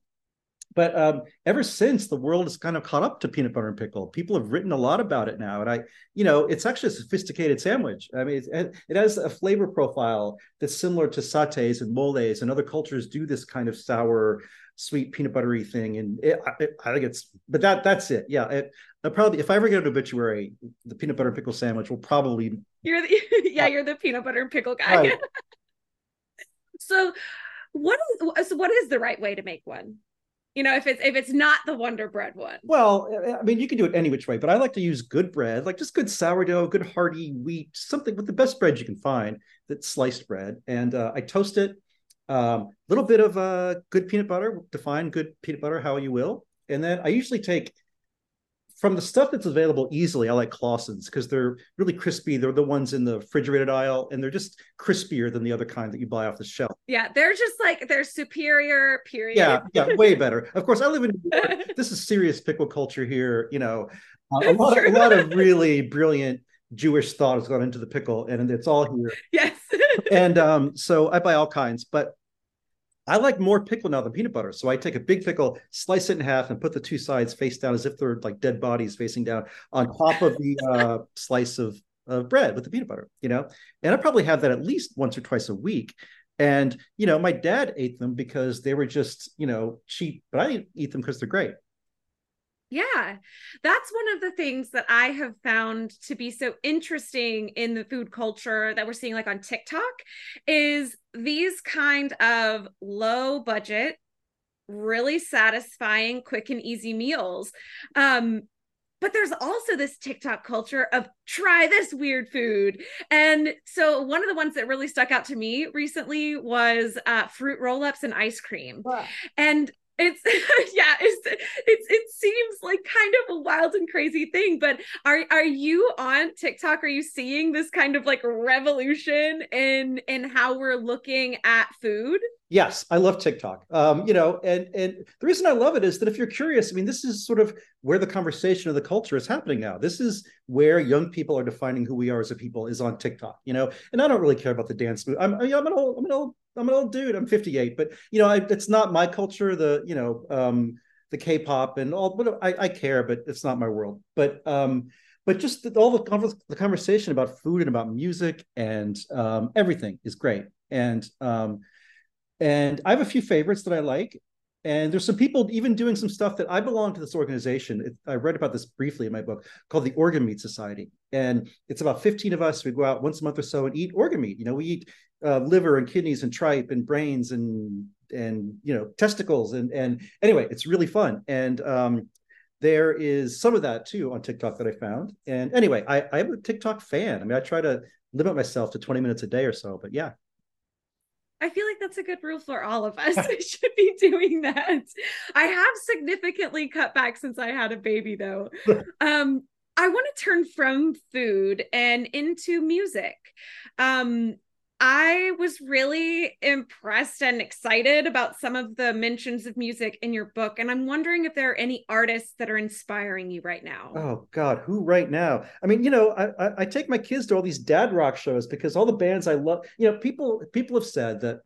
but um, ever since the world has kind of caught up to peanut butter and pickle people have written a lot about it now. And i you know it's actually a sophisticated sandwich. I mean it, it has a flavor profile that's similar to satés and moles and other cultures do this kind of sour sweet peanut buttery thing. And it, it, i think it's but that that's it. Yeah it I'll probably if i ever get an obituary the peanut butter and pickle sandwich will probably you're the yeah. you're the peanut butter and pickle guy. Right. so what is so what is the right way to make one you know if it's if it's not the wonder bread one. Well i mean you can do it any which way but i like to use good bread like just good sourdough good hearty wheat something with the best bread you can find that's sliced bread. And uh, i toast it a um, little bit of uh, good peanut butter define good peanut butter how you will. And then i usually take from the stuff that's available easily, I like Claussen's because they're really crispy. They're the ones in the refrigerated aisle, and they're just crispier than the other kind that you buy off the shelf. Yeah, they're just like they're superior. Period. Yeah, yeah, way better. Of course, I live in. this is serious pickle culture here. You know, uh, a lot, a lot of really brilliant Jewish thought has gone into the pickle, and it's all here. Yes. and um, so I buy all kinds, but I like more pickle now than peanut butter. So I take a big pickle, slice it in half, and put the two sides face down as if they're like dead bodies facing down on top of the uh, slice of, of bread with the peanut butter, you know? And I probably have that at least once or twice a week. And, you know, my dad ate them because they were just, you know, cheap, but I eat them because they're great. Yeah, that's one of the things that I have found to be so interesting in the food culture that we're seeing like on TikTok is these kind of low budget, really satisfying, quick and easy meals. Um, but there's also this TikTok culture of try this weird food. And so one of the ones that really stuck out to me recently was uh, fruit roll ups and ice cream. Wow. And it's yeah it's, it's it seems like kind of a wild and crazy thing but are are you on tiktok are you seeing this kind of like revolution in in how we're looking at food Yes, I love TikTok. Um, you know, and and the reason I love it is that if you're curious, I mean, this is sort of where the conversation of the culture is happening now. This is where young people are defining who we are as a people is on TikTok. You know, and I don't really care about the dance move. I'm I'm an old I'm an old I'm an old dude. I'm 58, but you know, I, it's not my culture. The you know, um, the K-pop and all, but I, I care, but it's not my world. But um, but just the, all the, the conversation about food and about music and um, everything is great. And um, and I have a few favorites that I like. And there's some people even doing some stuff that I belong to this organization. It, I read about this briefly in my book called the Organ Meat Society. And it's about 15 of us. We go out once a month or so and eat organ meat. You know, we eat uh, liver and kidneys and tripe and brains and and you know testicles and and anyway, it's really fun. And um, there is some of that too on TikTok that I found. And anyway, I, I'm a TikTok fan. I mean, I try to limit myself to 20 minutes a day or so, but yeah, I feel like that's a good rule for all of us. I should be doing that. I have significantly cut back since I had a baby though. um I want to turn from food and into music. Um I was really impressed and excited about some of the mentions of music in your book. And I'm wondering if there are any artists that are inspiring you right now. Oh, God, who right now? I mean, you know, I, I, I take my kids to all these dad rock shows because all the bands I love, you know, people people have said that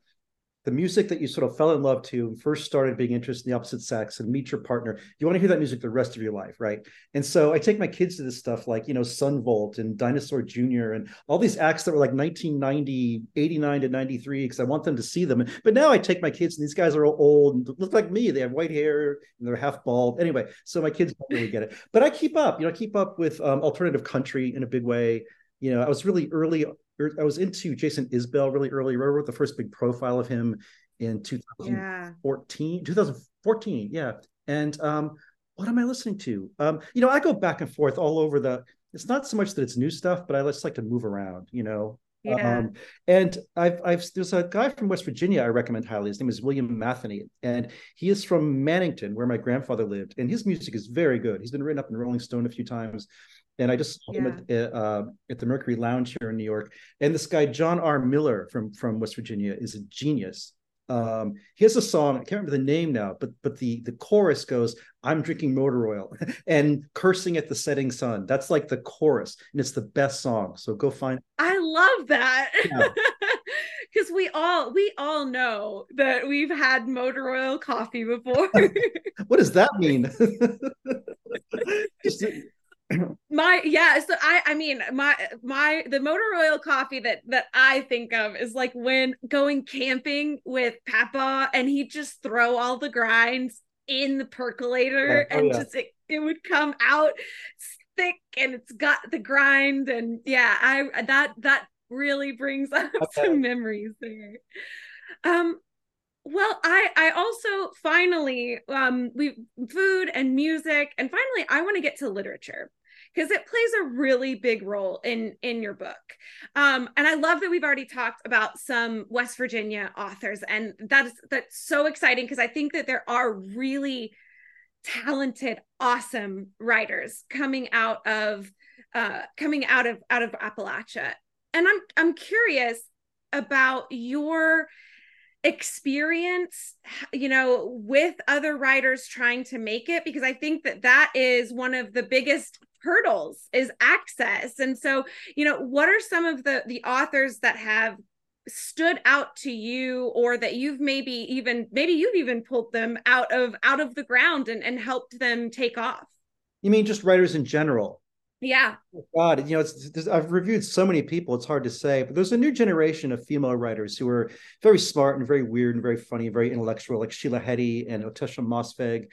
the music that you sort of fell in love to and first started being interested in the opposite sex and meet your partner you want to hear that music the rest of your life right? And so i take my kids to this stuff like you know Son Volt and dinosaur jr and all these acts that were like 1990 89 to 93 because i want them to see them. But now i take my kids and these guys are all old look like me. They have white hair and they're half bald. Anyway so my kids don't really get it. But i keep up you know I keep up with um, alternative country in a big way. You know i was really early I was into Jason Isbell really early. I wrote the first big profile of him in 2014, yeah. 2014. Yeah. And um, what am I listening to? Um, you know, I go back and forth all over the, it's not so much that it's new stuff, but I just like to move around, you know. Yeah. Um, and I've, I've, there's a guy from West Virginia I recommend highly. His name is William Matheny, and he is from Mannington, where my grandfather lived. And his music is very good. He's been written up in Rolling Stone a few times. And I just saw yeah. him at, uh, at the Mercury Lounge here in New York. And this guy, John R. Miller from, from West Virginia, is a genius. Um, he has a song, I can't remember the name now, but but the the chorus goes, I'm drinking motor oil and cursing at the setting sun. That's like the chorus, and it's the best song. So go find I love that. Yeah. Cuz we all we all know that we've had motor oil coffee before. what does that mean? Just my yeah so i i mean my my the motor oil coffee that that i think of is like when going camping with papa and he'd just throw all the grinds in the percolator. Oh, and yeah. just it, it would come out thick and it's got the grind and yeah i that that really brings up Okay. some memories there um well i i also finally um we food and music and finally i want to get to literature because it plays a really big role in in your book. Um and i love that we've already talked about some west virginia authors and that's that's so exciting because i think that there are really talented awesome writers coming out of uh coming out of out of appalachia. And i'm i'm curious about your experience you know with other writers trying to make it because i think that that is one of the biggest hurdles is access. And so you know what are some of the the authors that have stood out to you or that you've maybe even maybe you've even pulled them out of out of the ground and, and helped them take off? You mean just writers in general? yeah. Oh, God, you know, I've reviewed so many people, it's hard to say, but there's a new generation of female writers who are very smart and very weird and very funny, and very intellectual, like Sheila Heti and Ottessa Moshfegh,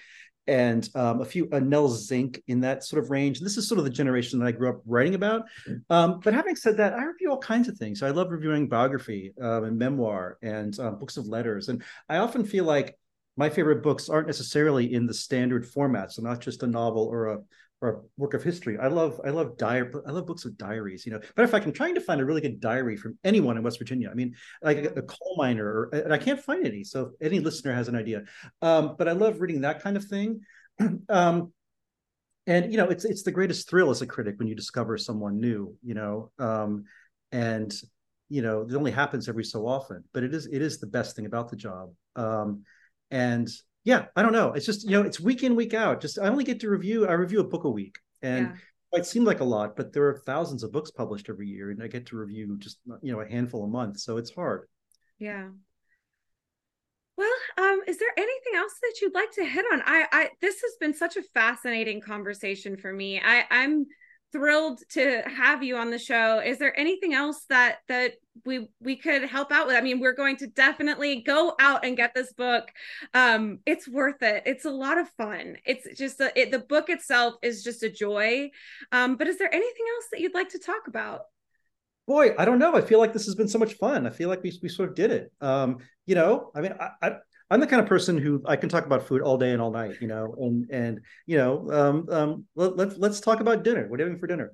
and um, a few uh, Nell Zink in that sort of range. This is sort of the generation that I grew up writing about. Um, but having said that, I review all kinds of things. So I love reviewing biography um, and memoir and um, books of letters, and I often feel like my favorite books aren't necessarily in the standard format, so not just a novel or a or work of history. I love I love diary I love books of diaries. You know, matter of fact, I'm trying to find a really good diary from anyone in West Virginia. I mean, like a, a coal miner, or, and I can't find any. So if any listener has an idea, um, but I love reading that kind of thing. um, and you know, it's it's the greatest thrill as a critic when you discover someone new. You know, um, and you know, it only happens every so often, but it is it is the best thing about the job. Um, and yeah, I don't know. It's just you know, it's week in week out. Just I only get to review. I review a book a week, and Yeah. it seemed like a lot, but there are thousands of books published every year, and I get to review just you know a handful a month. So it's hard. Yeah. Well, um, is there anything else that you'd like to hit on? I, I, this has been such a fascinating conversation for me. I, I'm thrilled to have you on the show. Is there anything else that that we we could help out with? I mean, we're going to definitely go out and get this book. Um, it's worth it. It's a lot of fun. It's just a, it, the book itself is just a joy. Um, but is there anything else that you'd like to talk about? Boy, I don't know. I feel like this has been so much fun. I feel like we we sort of did it. Um, you know, I mean, I, I I'm the kind of person who I can talk about food all day and all night. You know, and and you know, um, um, let, let's let's talk about dinner. What are you having for dinner?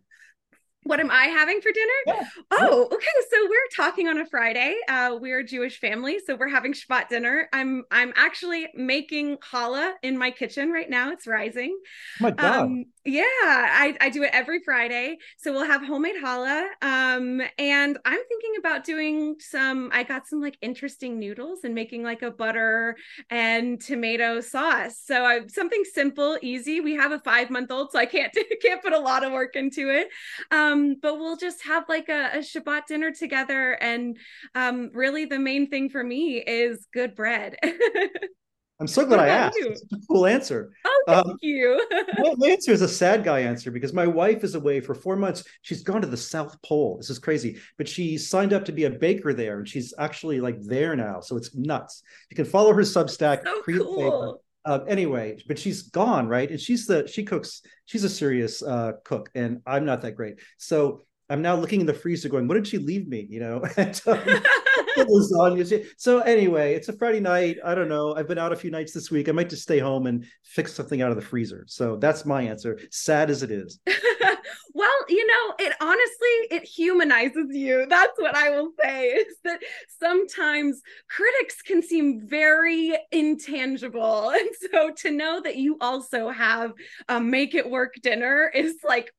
What am I having for dinner? Yeah. Oh, okay. So we're talking on a Friday. Uh, we're a Jewish family, so we're having Shabbat dinner. I'm I'm actually making challah in my kitchen right now. It's rising. Oh my God. Um, yeah, I, I do it every Friday. So we'll have homemade challah. Um, and I'm thinking about doing some. I got some like interesting noodles and making like a butter and tomato sauce. So I something simple, easy. We have a five month old, so I can't can't put a lot of work into it. Um, but we'll just have like a, a Shabbat dinner together. And um, really, the main thing for me is good bread. I'm so glad I asked. you? It's a cool answer. oh, thank Um, you. my, my answer is a sad guy answer because my wife is away for four months. She's gone to the South Pole. This is crazy, but she signed up to be a baker there, and she's actually like there now. So it's nuts. You can follow her Substack. so cool. Uh, anyway, but she's gone, right? And she's the she cooks. She's a serious uh, cook, and I'm not that great. So I'm now looking in the freezer, going, "What did she leave me?" You know. and, um, lasagna. So anyway, it's a Friday night. I don't know. I've been out a few nights this week. I might just stay home and fix something out of the freezer. So that's my answer. Sad as it is. well, you know, it honestly it humanizes you. That's what I will say is that sometimes critics can seem very intangible. And so to know that you also have a make it work dinner is like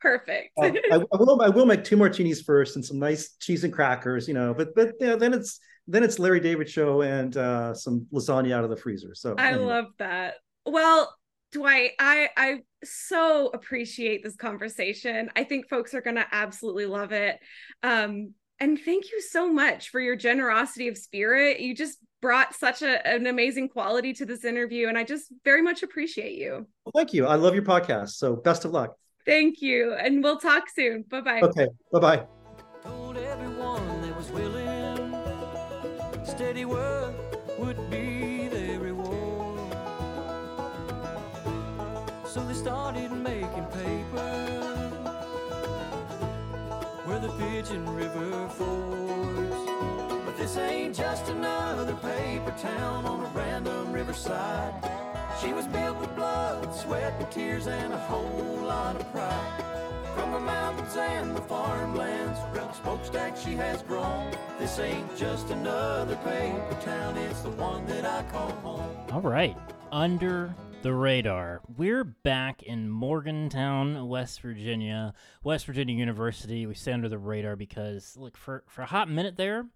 perfect. Um, I, I will. I will make two martinis first and some nice cheese and crackers. You know, but but yeah, then it's then it's Larry David show and uh, some lasagna out of the freezer. So I anyway. love that. Well, Dwight, I I so appreciate this conversation. I think folks are going to absolutely love it. Um, and thank you so much for your generosity of spirit. You just brought such a, an amazing quality to this interview, and I just very much appreciate you. Well, thank you. I love your podcast. So best of luck. Thank you, and we'll talk soon. Bye bye. Okay. Bye bye. Told everyone that was willing, steady work would be their reward. So they started making paper where the Pigeon River fords. But this ain't just another paper town on a random riverside. She was built with blood, sweat, and tears, and a whole lot of pride. From the mountains and the farmlands, around the smokestack she has grown. This ain't just another paper town, it's the one that I call home. All right. Under the radar. We're back in Morgantown, West Virginia, West Virginia University. We stay under the radar because, look, for, for a hot minute there,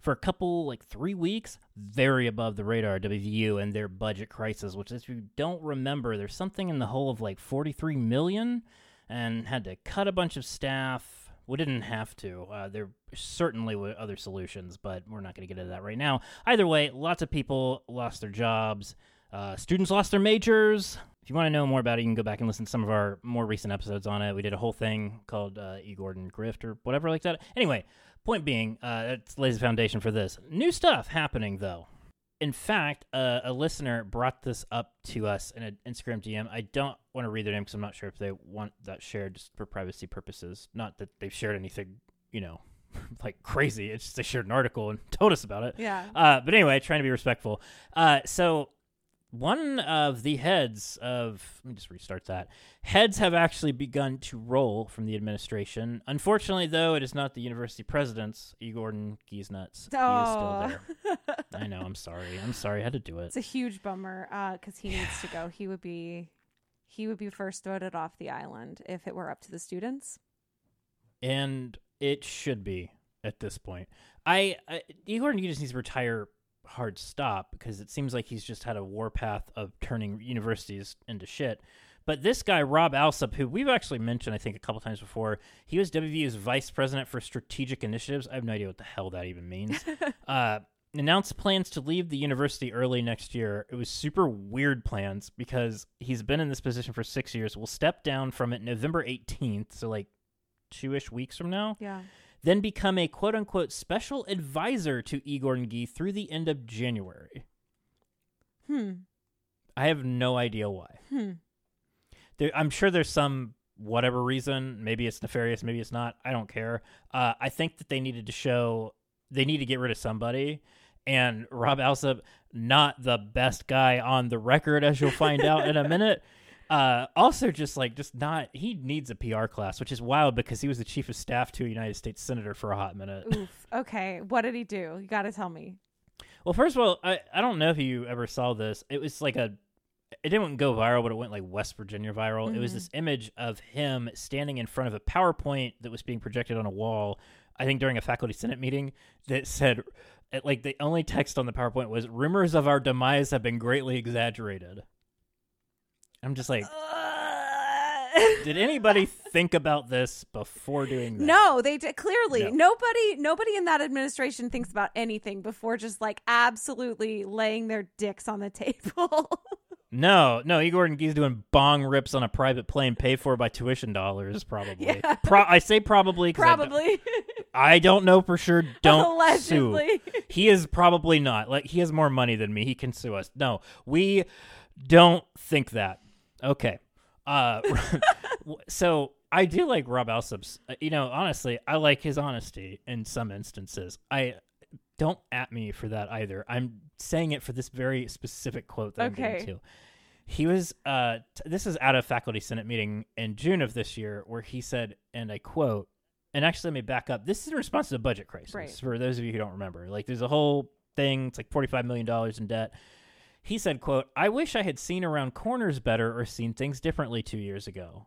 for a couple, like three weeks, very above the radar, WVU and their budget crisis, which, if you don't remember, there's something in the hole of like 43 million and had to cut a bunch of staff. We didn't have to. Uh, there certainly were other solutions, but we're not going to get into that right now. Either way, lots of people lost their jobs. Uh, students lost their majors. If you want to know more about it, you can go back and listen to some of our more recent episodes on it. We did a whole thing called uh, E. Gordon Grift or whatever like that. Anyway, point being, uh, it lays the foundation for this. New stuff happening, though. In fact, uh, a listener brought this up to us in an Instagram DM. I don't want to read their name because I'm not sure if they want that shared just for privacy purposes. Not that they've shared anything, you know, like crazy. It's just they shared an article and told us about it. Yeah. Uh, but anyway, trying to be respectful. Uh, so one of the heads of let me just restart that. Heads have actually begun to roll from the administration. Unfortunately, though, it is not the university presidents, E. Gordon Giesnuts. He is still there. I know. I'm sorry. I'm sorry. I had to do it. It's a huge bummer uh, because he needs to go. He would be he would be first voted off the island if it were up to the students. and it should be at this point. I, I Igor just needs to retire hard stop because it seems like he's just had a warpath of turning universities into shit. But this guy Rob Alsop, who we've actually mentioned I think a couple times before, he was WVU's vice president for strategic initiatives. I have no idea what the hell that even means. uh, announced plans to leave the university early next year. It was super weird plans because he's been in this position for six years. Will step down from it November 18th, so like two ish weeks from now Yeah. Then become a quote unquote special advisor to Igor Gee through the end of January. Hmm. I have no idea why. Hmm. There, I'm sure there's some whatever reason. Maybe it's nefarious. Maybe it's not. I don't care. Uh, I think that they needed to show they need to get rid of somebody. And Rob Alsop, not the best guy on the record, as you'll find out in a minute. Uh, also, just like just not, he needs a PR class, which is wild because he was the chief of staff to a United States senator for a hot minute. Oof. Okay. What did he do? You got to tell me. Well, first of all, I, I don't know if you ever saw this. It was like a it didn't go viral, but it went like West Virginia viral. It was Mhm. this image of him standing in front of a PowerPoint that was being projected on a wall, I think during a faculty senate meeting that said it, like the only text on the PowerPoint was rumors of our demise have been greatly exaggerated. I'm just like, did anybody think about this before doing that? No, they did clearly. No. Nobody nobody in that administration thinks about anything before just like absolutely laying their dicks on the table. No, no, Igor and Gee's doing bong rips on a private plane paid for by tuition dollars, probably. Yeah. Pro- I say probably. Probably. I, don't know for sure. Don't Allegedly. sue. He is probably not. Like he has more money than me. He can sue us. No, we don't think that. Okay. Uh, so I do like Rob Alsop's. uh, You know, honestly, I like his honesty in some instances. I don't at me for that either. I'm saying it for this very specific quote that I'm Okay. getting to. He was. Uh, t- this is at a faculty senate meeting in June of this year, where he said, and I quote. And actually, let me back up. This is in response to the budget crisis. Right. For those of you who don't remember, like there's a whole thing. It's like forty-five million dollars in debt. He said, "quote I wish I had seen around corners better or seen things differently two years ago.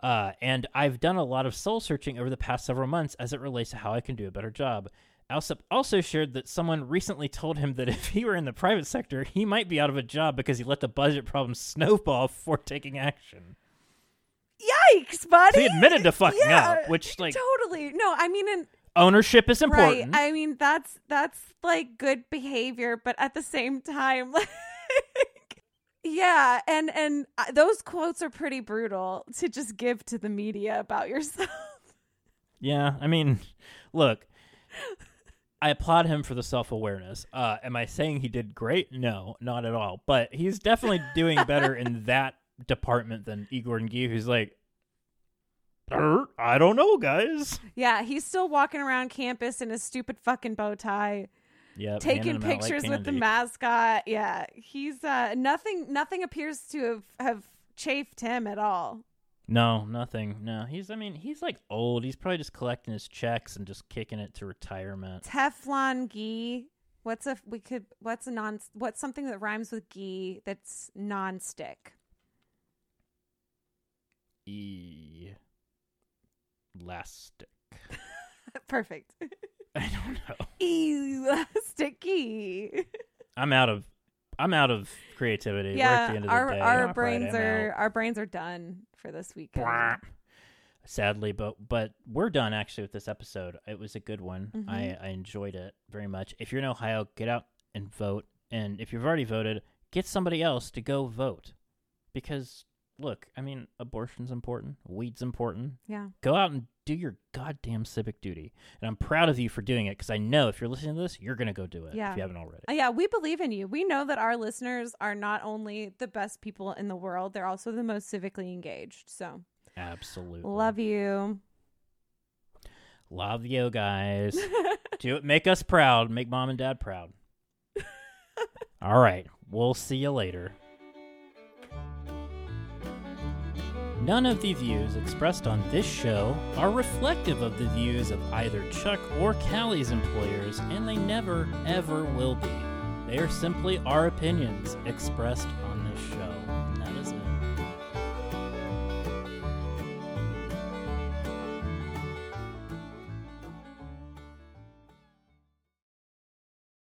Uh, and I've done a lot of soul searching over the past several months as it relates to how I can do a better job. Alsop also shared that someone recently told him that if he were in the private sector, he might be out of a job because he let the budget problem snowball before taking action. Yikes, buddy! So he admitted to fucking yeah, up, which like totally. No, I mean, in, ownership is important. right. I mean, that's that's like good behavior, but at the same time, like, yeah, and and uh, those quotes are pretty brutal to just give to the media about yourself. Yeah, I mean, look, I applaud him for the self awareness. Uh, am I saying he did great? No, not at all. But he's definitely doing better in that department than Igor and Gee, who's like, "Er, I don't know, guys. yeah, he's still walking around campus in his stupid fucking bow tie. Yeah, taking pictures with the mascot. Yeah, he's uh nothing. Nothing appears to have have chafed him at all. No, nothing. No, he's. I mean, he's like old. He's probably just collecting his checks and just kicking it to retirement. Teflon Gee. What's a we could? What's a non? What's something that rhymes with Gee that's non-stick? E. Elastic. Perfect. I don't know. Elastic-ghee. I'm out of. I'm out of creativity. We're at Yeah, the end of our the day. our brains are our brains are done for this week. Sadly, but but we're done actually with this episode. It was a good one. Mhm. I I enjoyed it very much. If you're in Ohio, get out and vote. And if you've already voted, get somebody else to go vote. Because look, I mean, abortion's important, weed's important. Yeah. Go out and do your goddamn civic duty. And I'm proud of you for doing it because I know if you're listening to this, you're gonna go do it. Yeah. If you haven't already. Uh, Yeah, we believe in you. We know that our listeners are not only the best people in the world, they're also the most civically engaged. So, Absolutely. love you. Love you guys. Do it. Make us proud. Make mom and dad proud. All right. We'll see you later. None of the views expressed on this show are reflective of the views of either Chuck or Callie's employers, and they never, ever will be. They are simply our opinions expressed